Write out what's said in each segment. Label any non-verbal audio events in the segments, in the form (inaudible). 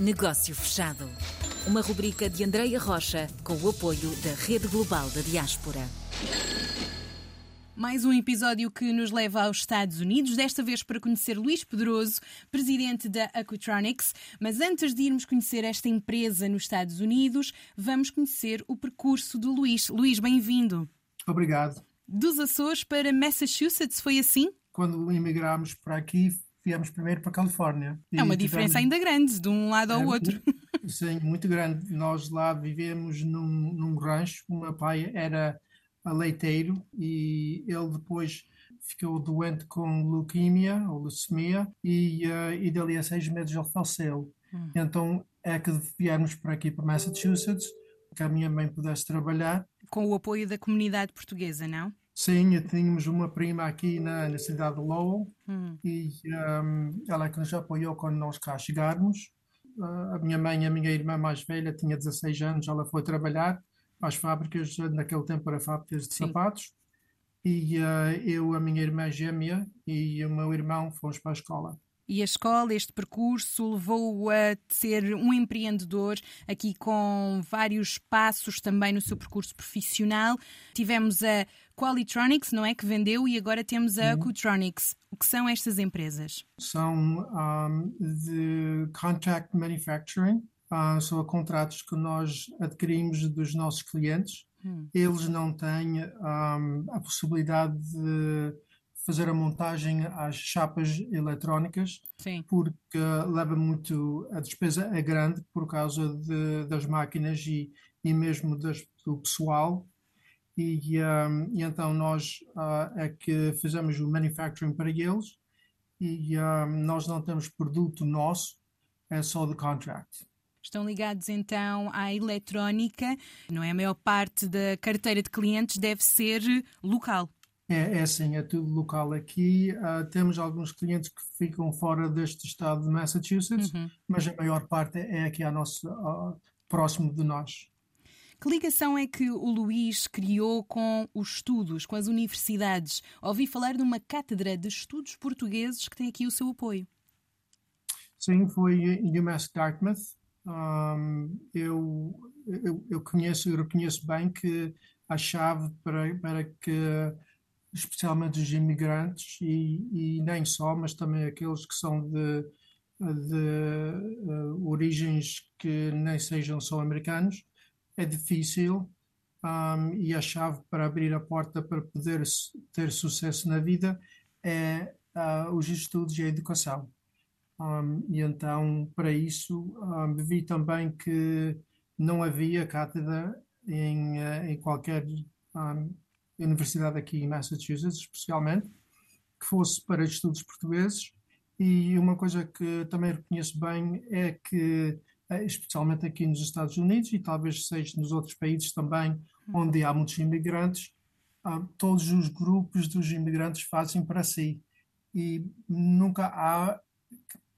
Negócio Fechado. Uma rubrica de Andreia Rocha com o apoio da Rede Global da Diaspora. Mais um episódio que nos leva aos Estados Unidos, desta vez para conhecer Luís Pedroso, presidente da Aquatronics. Mas antes de irmos conhecer esta empresa nos Estados Unidos, vamos conhecer o percurso do Luís. Luís, bem-vindo. Obrigado. Dos Açores para Massachusetts, foi assim? Quando emigramos para aqui, viemos primeiro para a Califórnia. É uma diferença ainda grande, de um lado ao é, outro. Sim, muito grande. Nós lá vivemos num, num rancho. O meu pai era leiteiro e ele depois ficou doente com leucemia ou leucemia e, uh, e dali a seis meses ele faleceu. Hum. Então é que viemos para aqui, para Massachusetts, que a minha mãe pudesse trabalhar. Com o apoio da comunidade portuguesa, não? Sim, tínhamos uma prima aqui na, na cidade de Lowell hum. e um, ela é que nos apoiou quando nós cá chegarmos. Uh, a minha mãe, a minha irmã mais velha, tinha 16 anos, ela foi trabalhar às fábricas, naquele tempo era fábricas de Sim. sapatos, e uh, eu, a minha irmã gêmea e o meu irmão fomos para a escola. E a escola, este percurso, levou-o a ser um empreendedor aqui com vários passos também no seu percurso profissional. Tivemos a Qualitronics, não é? Que vendeu, e agora temos a Acutronics. O que são estas empresas? São um, de contract manufacturing, uh, são contratos que nós adquirimos dos nossos clientes. Hum. Eles não têm um, a possibilidade de fazer a montagem às chapas eletrónicas, Sim. porque leva muito, a despesa é grande por causa de, das máquinas e, e mesmo das, do pessoal. E, um, e então nós uh, é que fizemos o manufacturing para eles e um, nós não temos produto nosso, é só de contract. Estão ligados então à eletrónica, não é? A maior parte da carteira de clientes deve ser local. É, é assim, é tudo local aqui. Uh, temos alguns clientes que ficam fora deste estado de Massachusetts, uhum. mas a maior parte é aqui a nossa, uh, próximo de nós. Que ligação é que o Luís criou com os estudos, com as universidades? Ouvi falar de uma cátedra de estudos portugueses que tem aqui o seu apoio. Sim, foi em UMass Dartmouth. Um, eu, eu, eu, conheço, eu reconheço bem que a chave para, para que especialmente os imigrantes e, e, nem só, mas também aqueles que são de, de uh, origens que nem sejam só americanos, é difícil um, e a chave para abrir a porta para poder ter sucesso na vida é uh, os estudos e a educação. Um, e então, para isso, um, vi também que não havia cátedra em, uh, em qualquer universidade aqui em Massachusetts, especialmente, que fosse para estudos portugueses. E uma coisa que também reconheço bem é que, especialmente aqui nos Estados Unidos e talvez seja nos outros países também, onde há muitos imigrantes, ah, todos os grupos dos imigrantes fazem para si e nunca há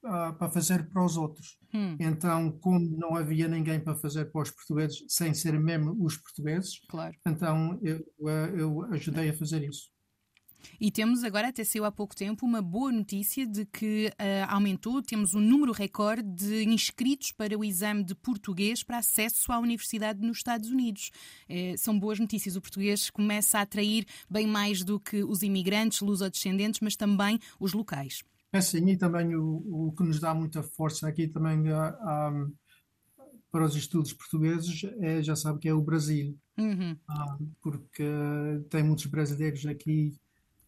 uh, para fazer para os outros. Hum. Então, como não havia ninguém para fazer para os portugueses, sem ser mesmo os portugueses, claro. então eu, ah, eu ajudei a fazer isso. E temos agora, até saiu há pouco tempo, uma boa notícia de que uh, aumentou, temos um número recorde de inscritos para o exame de português para acesso à universidade nos Estados Unidos. Uh, são boas notícias. O português começa a atrair bem mais do que os imigrantes, lusodescendentes, mas também os locais. É sim, e também o, o que nos dá muita força aqui também uh, para os estudos portugueses é, já sabe que é o Brasil, uhum. uh, porque tem muitos brasileiros aqui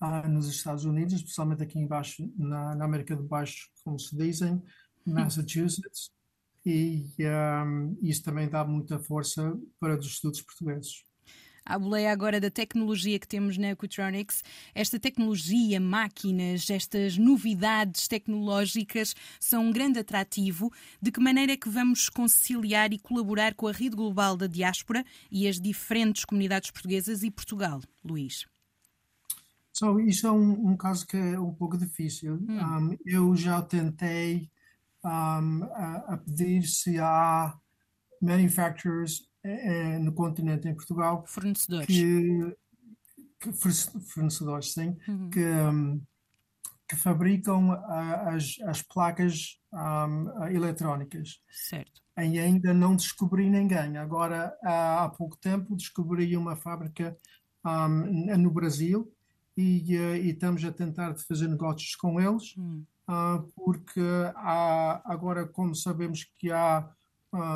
uh, nos Estados Unidos, especialmente aqui embaixo na, na América do Baixo, como se dizem, Massachusetts, e um, isso também dá muita força para os estudos portugueses à boleia agora da tecnologia que temos na Ecotronics. Esta tecnologia, máquinas, estas novidades tecnológicas são um grande atrativo. De que maneira é que vamos conciliar e colaborar com a rede global da diáspora e as diferentes comunidades portuguesas e Portugal, Luís? So, isso é um, um caso que é um pouco difícil. Hum. Um, eu já tentei um, a, a pedir se há manufacturers é, é, no continente, em Portugal. Fornecedores. Que, que fornecedores, sim. Uhum. Que, que fabricam as, as placas um, eletrónicas. Certo. E ainda não descobri ninguém. Agora, há, há pouco tempo, descobri uma fábrica um, no Brasil e, uh, e, estamos a tentar fazer negócios com eles, hum. uh, porque há, agora, como sabemos que há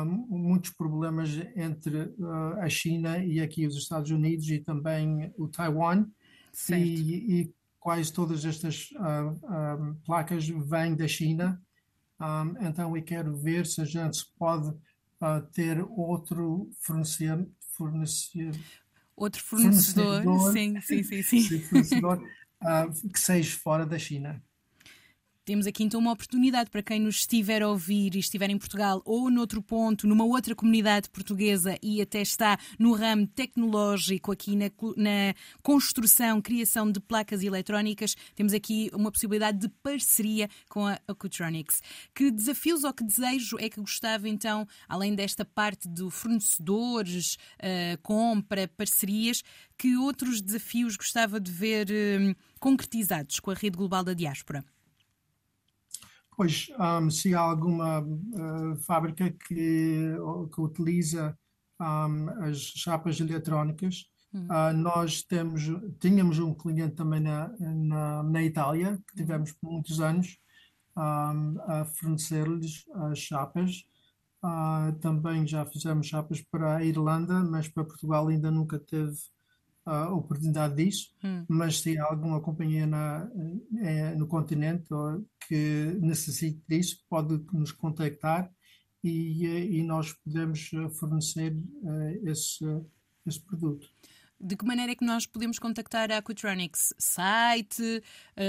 muitos problemas entre uh, a China e aqui os Estados Unidos e também o Taiwan, e, e, quase todas estas placas vêm da China. Um, então eu quero ver se a gente pode uh, ter outro fornecedor outro fornecedor, fornecedor sim, sim, sim, sim. fornecedor uh, que seja fora da China. Temos aqui então uma oportunidade para quem nos estiver a ouvir e estiver em Portugal ou noutro ponto, numa outra comunidade portuguesa e até está no ramo tecnológico, aqui na, na construção, criação de placas eletrónicas, temos aqui uma possibilidade de parceria com a Ocutronics. Que desafios ou que desejo é que gostava então, além desta parte do fornecedores, uh, compra, parcerias, que outros desafios gostava de ver uh, concretizados com a rede global da diáspora? Pois, um, se há alguma uh, fábrica que, que utiliza um, as chapas eletrónicas, hum. uh, nós temos, tínhamos um cliente também na, na, na Itália, que tivemos por muitos anos um, a fornecer-lhes as chapas. Uh, também já fizemos chapas para a Irlanda, mas para Portugal ainda nunca teve a oportunidade disso, hum. mas se há alguma companhia na, é, no continente que necessite disso, pode nos contactar e, e nós podemos fornecer esse, esse produto. De que maneira é que nós podemos contactar a Aquatronics? Site,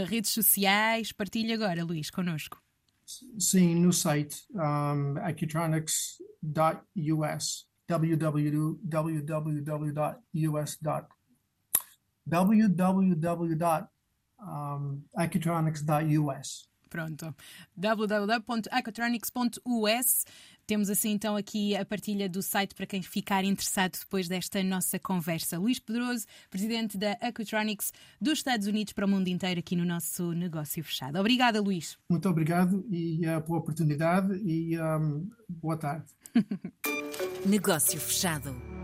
redes sociais? Partilhe agora, Luís, connosco. Sim, no site um, aquatronics.us www.us.com www.acutronics.us. Pronto, www.acutronics.us. Temos assim então aqui a partilha do site para quem ficar interessado depois desta nossa conversa. Luís Pedroso, presidente da Acutronics dos Estados Unidos para o mundo inteiro aqui no nosso negócio fechado. Obrigada, Luís. Muito obrigado e uh, pela oportunidade e um, boa tarde. (laughs) negócio fechado.